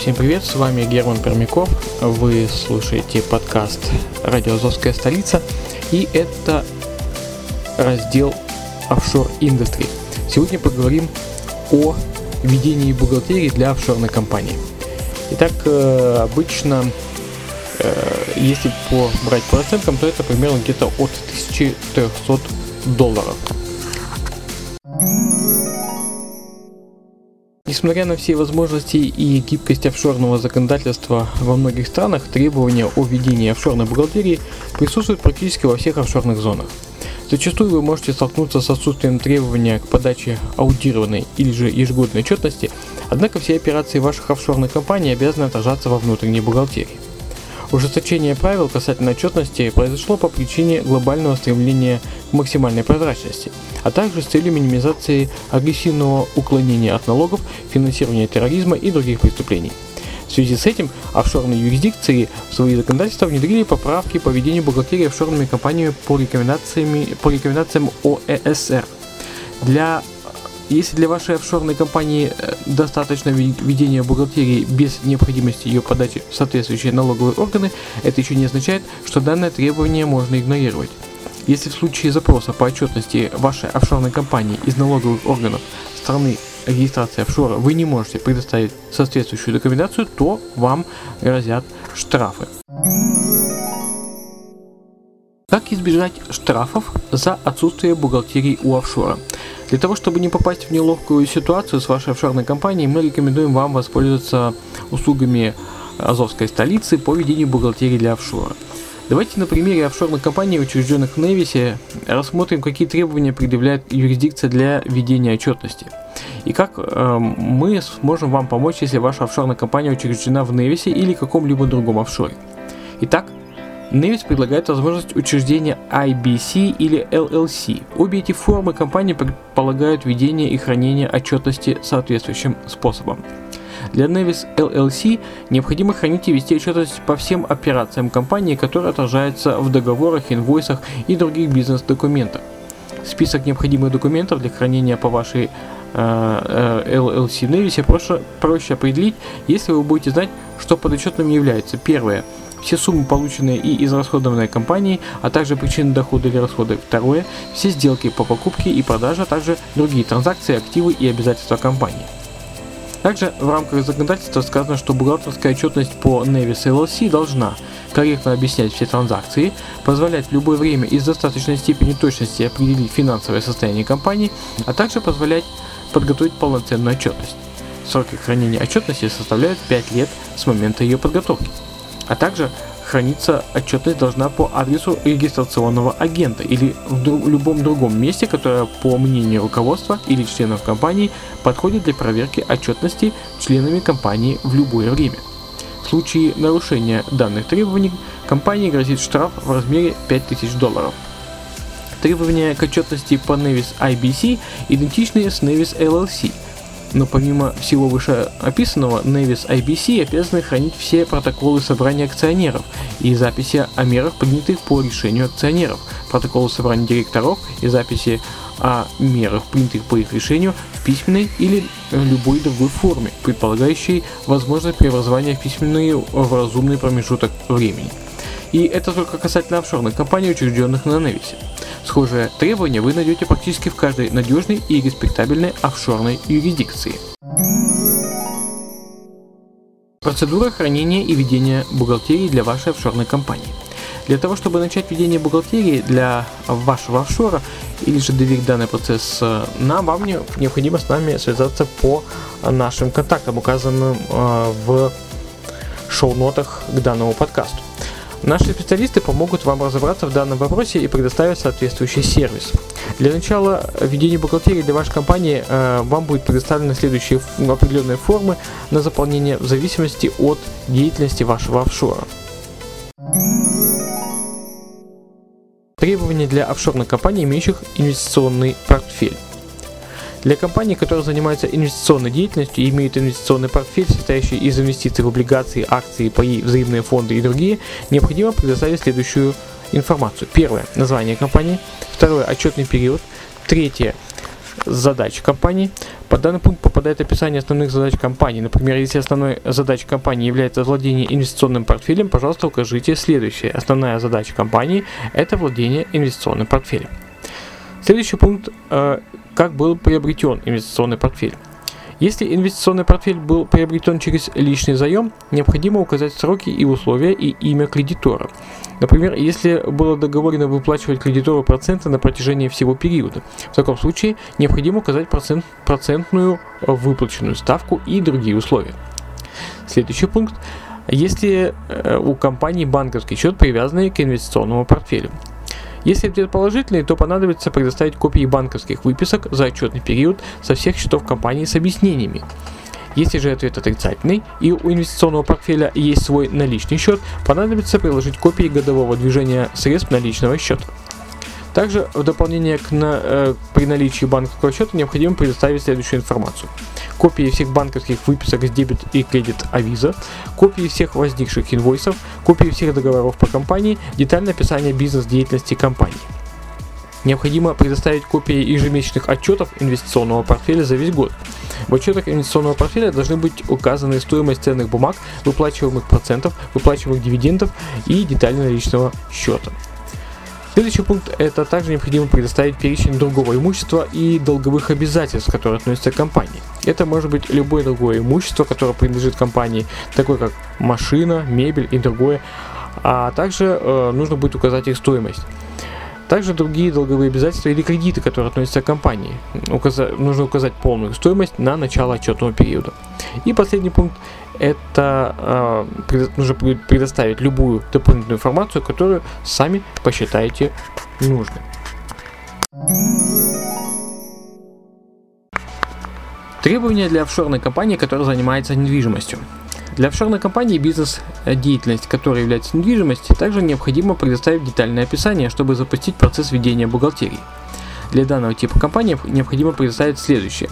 Всем привет, с вами Герман Пермяков. Вы слушаете подкаст «Радио Азовская столица» и это раздел офшор индустрии. Сегодня поговорим о ведении бухгалтерии для офшорной компании. Итак, э, обычно, э, если по, брать по расценкам, то это примерно где-то от 1300 долларов. Несмотря на все возможности и гибкость офшорного законодательства во многих странах, требования о ведении офшорной бухгалтерии присутствуют практически во всех офшорных зонах. Зачастую вы можете столкнуться с отсутствием требования к подаче аудированной или же ежегодной отчетности, однако все операции ваших офшорных компаний обязаны отражаться во внутренней бухгалтерии. Ужесточение правил касательно отчетности произошло по причине глобального стремления к максимальной прозрачности, а также с целью минимизации агрессивного уклонения от налогов, финансирования терроризма и других преступлений. В связи с этим офшорные юрисдикции в свои законодательства внедрили поправки по ведению бухгалтерии офшорными компаниями по, рекомендациями, по рекомендациям ОЭСР. Для если для вашей офшорной компании э, достаточно ведения бухгалтерии без необходимости ее подачи в соответствующие налоговые органы, это еще не означает, что данное требование можно игнорировать. Если в случае запроса по отчетности вашей офшорной компании из налоговых органов страны регистрации офшора вы не можете предоставить соответствующую документацию, то вам грозят штрафы. Как избежать штрафов за отсутствие бухгалтерии у офшора? Для того, чтобы не попасть в неловкую ситуацию с вашей офшорной компанией, мы рекомендуем вам воспользоваться услугами Азовской столицы по ведению бухгалтерии для офшора. Давайте на примере офшорных компаний, учрежденных в Невисе, рассмотрим, какие требования предъявляет юрисдикция для ведения отчетности. И как э, мы сможем вам помочь, если ваша офшорная компания учреждена в Невисе или каком-либо другом офшоре. Итак, Nevis предлагает возможность учреждения IBC или LLC. Обе эти формы компании предполагают ведение и хранение отчетности соответствующим способом. Для Nevis LLC необходимо хранить и вести отчетность по всем операциям компании, которые отражаются в договорах, инвойсах и других бизнес-документах. Список необходимых документов для хранения по вашей э, э, LLC Nevis проще, проще определить, если вы будете знать, что подотчетным является. Первое все суммы, полученные и израсходованные компанией, а также причины дохода или расхода. Второе, все сделки по покупке и продаже, а также другие транзакции, активы и обязательства компании. Также в рамках законодательства сказано, что бухгалтерская отчетность по Nevis LLC должна корректно объяснять все транзакции, позволять в любое время и с достаточной степенью точности определить финансовое состояние компании, а также позволять подготовить полноценную отчетность. Сроки хранения отчетности составляют 5 лет с момента ее подготовки а также храниться отчетность должна по адресу регистрационного агента или в друг, любом другом месте, которое по мнению руководства или членов компании подходит для проверки отчетности членами компании в любое время. В случае нарушения данных требований компании грозит штраф в размере 5000 долларов. Требования к отчетности по Nevis IBC идентичны с Nevis LLC – но помимо всего вышеописанного, Nevis IBC обязаны хранить все протоколы собрания акционеров и записи о мерах, принятых по решению акционеров, протоколы собрания директоров и записи о мерах, принятых по их решению в письменной или любой другой форме, предполагающей возможность преобразования в письменную в разумный промежуток времени. И это только касательно офшорных компаний, учрежденных на Невисе. Схожие требования вы найдете практически в каждой надежной и респектабельной офшорной юрисдикции. Процедура хранения и ведения бухгалтерии для вашей офшорной компании. Для того, чтобы начать ведение бухгалтерии для вашего офшора или же доверить данный процесс э, нам, вам необходимо с нами связаться по нашим контактам, указанным э, в шоу-нотах к данному подкасту. Наши специалисты помогут вам разобраться в данном вопросе и предоставят соответствующий сервис. Для начала ведения бухгалтерии для вашей компании э, вам будет предоставлены следующие определенные формы на заполнение в зависимости от деятельности вашего офшора. Требования для офшорных компаний, имеющих инвестиционный портфель. Для компаний, которые занимаются инвестиционной деятельностью и имеют инвестиционный портфель, состоящий из инвестиций в облигации, акции, паи, взаимные фонды и другие, необходимо предоставить следующую информацию. Первое – название компании. Второе – отчетный период. Третье – задачи компании. По данный пункт попадает описание основных задач компании. Например, если основной задачей компании является владение инвестиционным портфелем, пожалуйста, укажите следующее. Основная задача компании – это владение инвестиционным портфелем. Следующий пункт э, – как был приобретен инвестиционный портфель. Если инвестиционный портфель был приобретен через личный заем, необходимо указать сроки и условия и имя кредитора. Например, если было договорено выплачивать кредитору проценты на протяжении всего периода. В таком случае необходимо указать процент, процентную выплаченную ставку и другие условия. Следующий пункт. Если э, у компании банковский счет, привязанный к инвестиционному портфелю. Если ответ положительный, то понадобится предоставить копии банковских выписок за отчетный период со всех счетов компании с объяснениями. Если же ответ отрицательный и у инвестиционного портфеля есть свой наличный счет, понадобится приложить копии годового движения средств наличного счета. Также в дополнение к на, э, при наличии банковского счета необходимо предоставить следующую информацию. Копии всех банковских выписок с дебет и кредит Авиза, копии всех возникших инвойсов, копии всех договоров по компании, детальное описание бизнес-деятельности компании. Необходимо предоставить копии ежемесячных отчетов инвестиционного портфеля за весь год. В отчетах инвестиционного портфеля должны быть указаны стоимость ценных бумаг, выплачиваемых процентов, выплачиваемых дивидендов и детали наличного счета. Следующий пункт – это также необходимо предоставить перечень другого имущества и долговых обязательств, которые относятся к компании. Это может быть любое другое имущество, которое принадлежит компании, такое как машина, мебель и другое, а также э, нужно будет указать их стоимость. Также другие долговые обязательства или кредиты, которые относятся к компании. Указа- нужно указать полную стоимость на начало отчетного периода. И последний пункт – это э, нужно предоставить любую дополнительную информацию, которую сами посчитаете нужной. Требования для офшорной компании, которая занимается недвижимостью. Для офшорной компании бизнес-деятельность, которая является недвижимостью, также необходимо предоставить детальное описание, чтобы запустить процесс ведения бухгалтерии. Для данного типа компании необходимо предоставить следующее.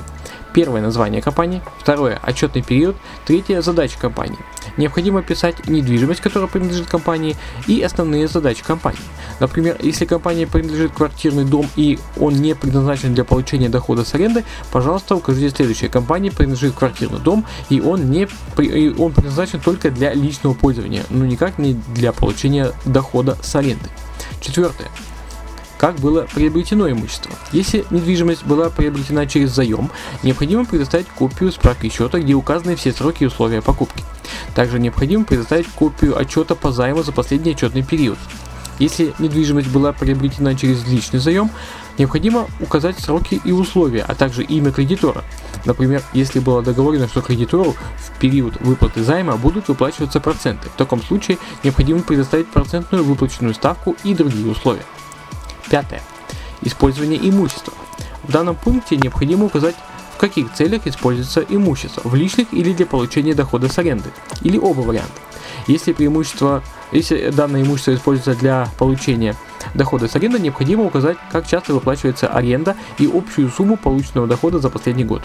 Первое – название компании, второе – отчетный период, третье – задачи компании. Необходимо писать недвижимость, которая принадлежит компании, и основные задачи компании. Например, если компании принадлежит квартирный дом и он не предназначен для получения дохода с аренды, пожалуйста, укажите следующее. Компании принадлежит квартирный дом и он, не, и он предназначен только для личного пользования, но никак не для получения дохода с аренды. Четвертое как было приобретено имущество. Если недвижимость была приобретена через заем, необходимо предоставить копию справки счета, где указаны все сроки и условия покупки. Также необходимо предоставить копию отчета по займу за последний отчетный период. Если недвижимость была приобретена через личный заем, необходимо указать сроки и условия, а также имя кредитора. Например, если было договорено, что кредитору в период выплаты займа будут выплачиваться проценты. В таком случае необходимо предоставить процентную выплаченную ставку и другие условия. Пятое. Использование имущества. В данном пункте необходимо указать, в каких целях используется имущество, в личных или для получения дохода с аренды, или оба варианта. Если преимущество, если данное имущество используется для получения дохода с аренды, необходимо указать, как часто выплачивается аренда и общую сумму полученного дохода за последний год.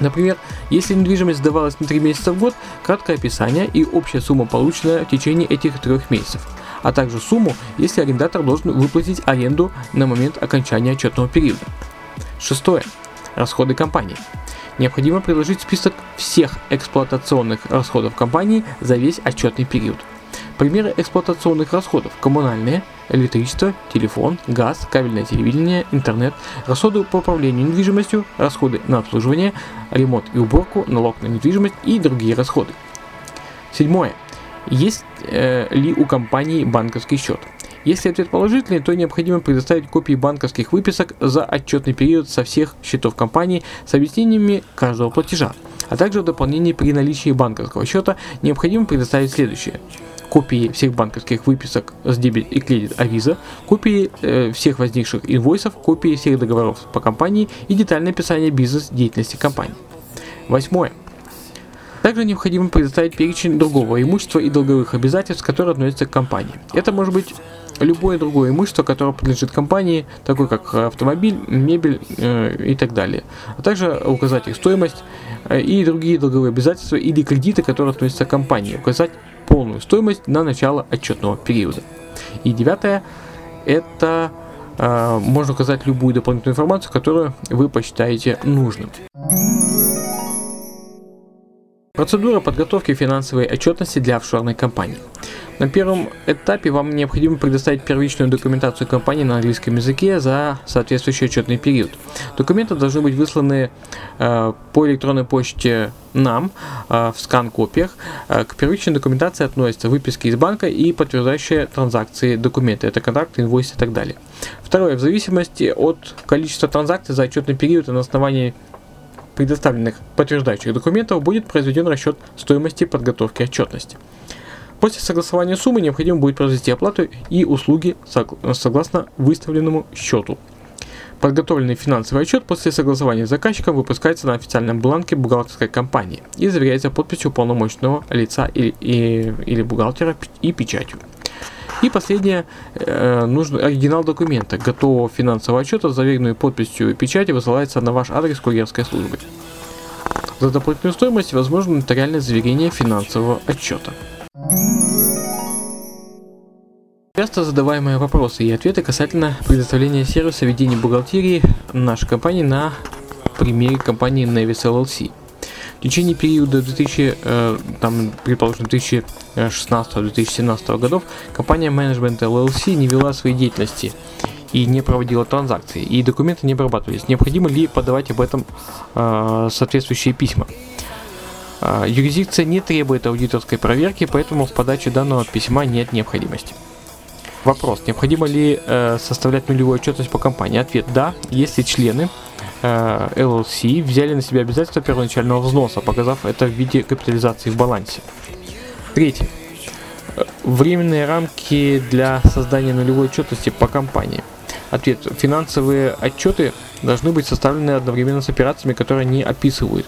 Например, если недвижимость сдавалась на 3 месяца в год, краткое описание и общая сумма полученная в течение этих трех месяцев – а также сумму, если арендатор должен выплатить аренду на момент окончания отчетного периода. Шестое. Расходы компании. Необходимо приложить список всех эксплуатационных расходов компании за весь отчетный период. Примеры эксплуатационных расходов – коммунальные, электричество, телефон, газ, кабельное телевидение, интернет, расходы по управлению недвижимостью, расходы на обслуживание, ремонт и уборку, налог на недвижимость и другие расходы. Седьмое. Есть э, ли у компании банковский счет? Если ответ положительный, то необходимо предоставить копии банковских выписок за отчетный период со всех счетов компании с объяснениями каждого платежа. А также в дополнение при наличии банковского счета необходимо предоставить следующее. Копии всех банковских выписок с дебет и кредит Авиза, копии э, всех возникших инвойсов, копии всех договоров по компании и детальное описание бизнес-деятельности компании. Восьмое. Также необходимо предоставить перечень другого имущества и долговых обязательств, которые относятся к компании. Это может быть любое другое имущество, которое принадлежит компании, такое как автомобиль, мебель э, и так далее. А также указать их стоимость э, и другие долговые обязательства или кредиты, которые относятся к компании. Указать полную стоимость на начало отчетного периода. И девятое, это э, можно указать любую дополнительную информацию, которую вы посчитаете нужным. Процедура подготовки финансовой отчетности для офшорной компании. На первом этапе вам необходимо предоставить первичную документацию компании на английском языке за соответствующий отчетный период. Документы должны быть высланы э, по электронной почте нам э, в скан-копиях. Э, к первичной документации относятся выписки из банка и подтверждающие транзакции документы. Это контракт, инвойс и так далее. Второе. В зависимости от количества транзакций за отчетный период и на основании предоставленных подтверждающих документов будет произведен расчет стоимости подготовки отчетности. После согласования суммы необходимо будет произвести оплату и услуги согласно выставленному счету. Подготовленный финансовый отчет после согласования с заказчиком выпускается на официальном бланке бухгалтерской компании и заверяется подписью полномочного лица или, и, или бухгалтера и печатью. И последнее, э, нужен оригинал документа, готового финансового отчета, заверенную подписью и печати, высылается на ваш адрес курьерской службы. За дополнительную стоимость возможно нотариальное заверение финансового отчета. Часто задаваемые вопросы и ответы касательно предоставления сервиса ведения бухгалтерии нашей компании на примере компании Nevis LLC – в течение периода 2000, э, там, предположим, 2016-2017 годов компания Management LLC не вела своей деятельности и не проводила транзакции, и документы не обрабатывались. Необходимо ли подавать об этом э, соответствующие письма? Э, юрисдикция не требует аудиторской проверки, поэтому в подаче данного письма нет необходимости. Вопрос, необходимо ли э, составлять нулевую отчетность по компании? Ответ – да, если члены LLC взяли на себя обязательства первоначального взноса, показав это в виде капитализации в балансе. Третье. Э, временные рамки для создания нулевой отчетности по компании. Ответ. Финансовые отчеты должны быть составлены одновременно с операциями, которые они описывают.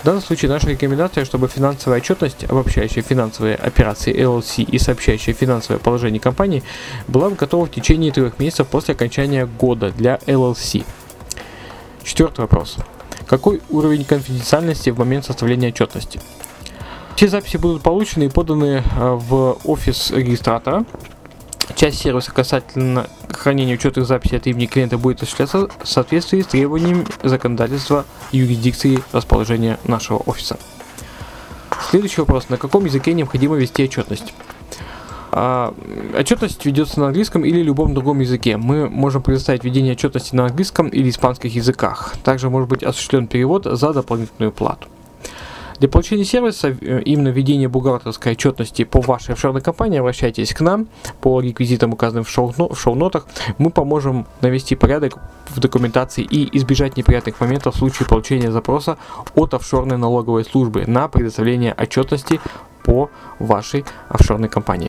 В данном случае наша рекомендация, чтобы финансовая отчетность, обобщающая финансовые операции LLC и сообщающая финансовое положение компании, была готова в течение трех месяцев после окончания года для LLC. Четвертый вопрос. Какой уровень конфиденциальности в момент составления отчетности? Все записи будут получены и поданы э, в офис регистратора. Часть сервиса касательно хранения учетных записей от имени клиента будет осуществляться в соответствии с требованиями законодательства юрисдикции расположения нашего офиса. Следующий вопрос. На каком языке необходимо вести отчетность? А, отчетность ведется на английском или любом другом языке. Мы можем предоставить ведение отчетности на английском или испанских языках. Также может быть осуществлен перевод за дополнительную плату. Для получения сервиса, э, именно ведения бухгалтерской отчетности по вашей офшорной компании, обращайтесь к нам по реквизитам, указанным в шоу-нотах. Мы поможем навести порядок в документации и избежать неприятных моментов в случае получения запроса от офшорной налоговой службы на предоставление отчетности по вашей офшорной компании.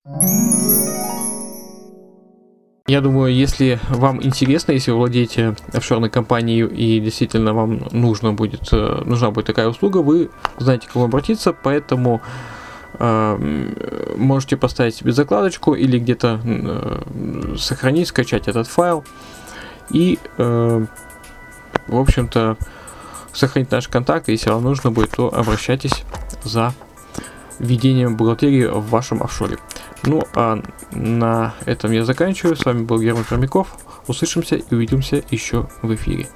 Я думаю, если вам интересно, если вы владеете офшорной компанией и действительно вам нужно будет, э, нужна будет такая услуга, вы знаете, к кому обратиться, поэтому э, можете поставить себе закладочку или где-то э, сохранить, скачать этот файл и, э, в общем-то, сохранить наш контакт. Если вам нужно будет, то обращайтесь за ведением бухгалтерии в вашем офшоре. Ну а на этом я заканчиваю. С вами был Герман Пермяков. Услышимся и увидимся еще в эфире.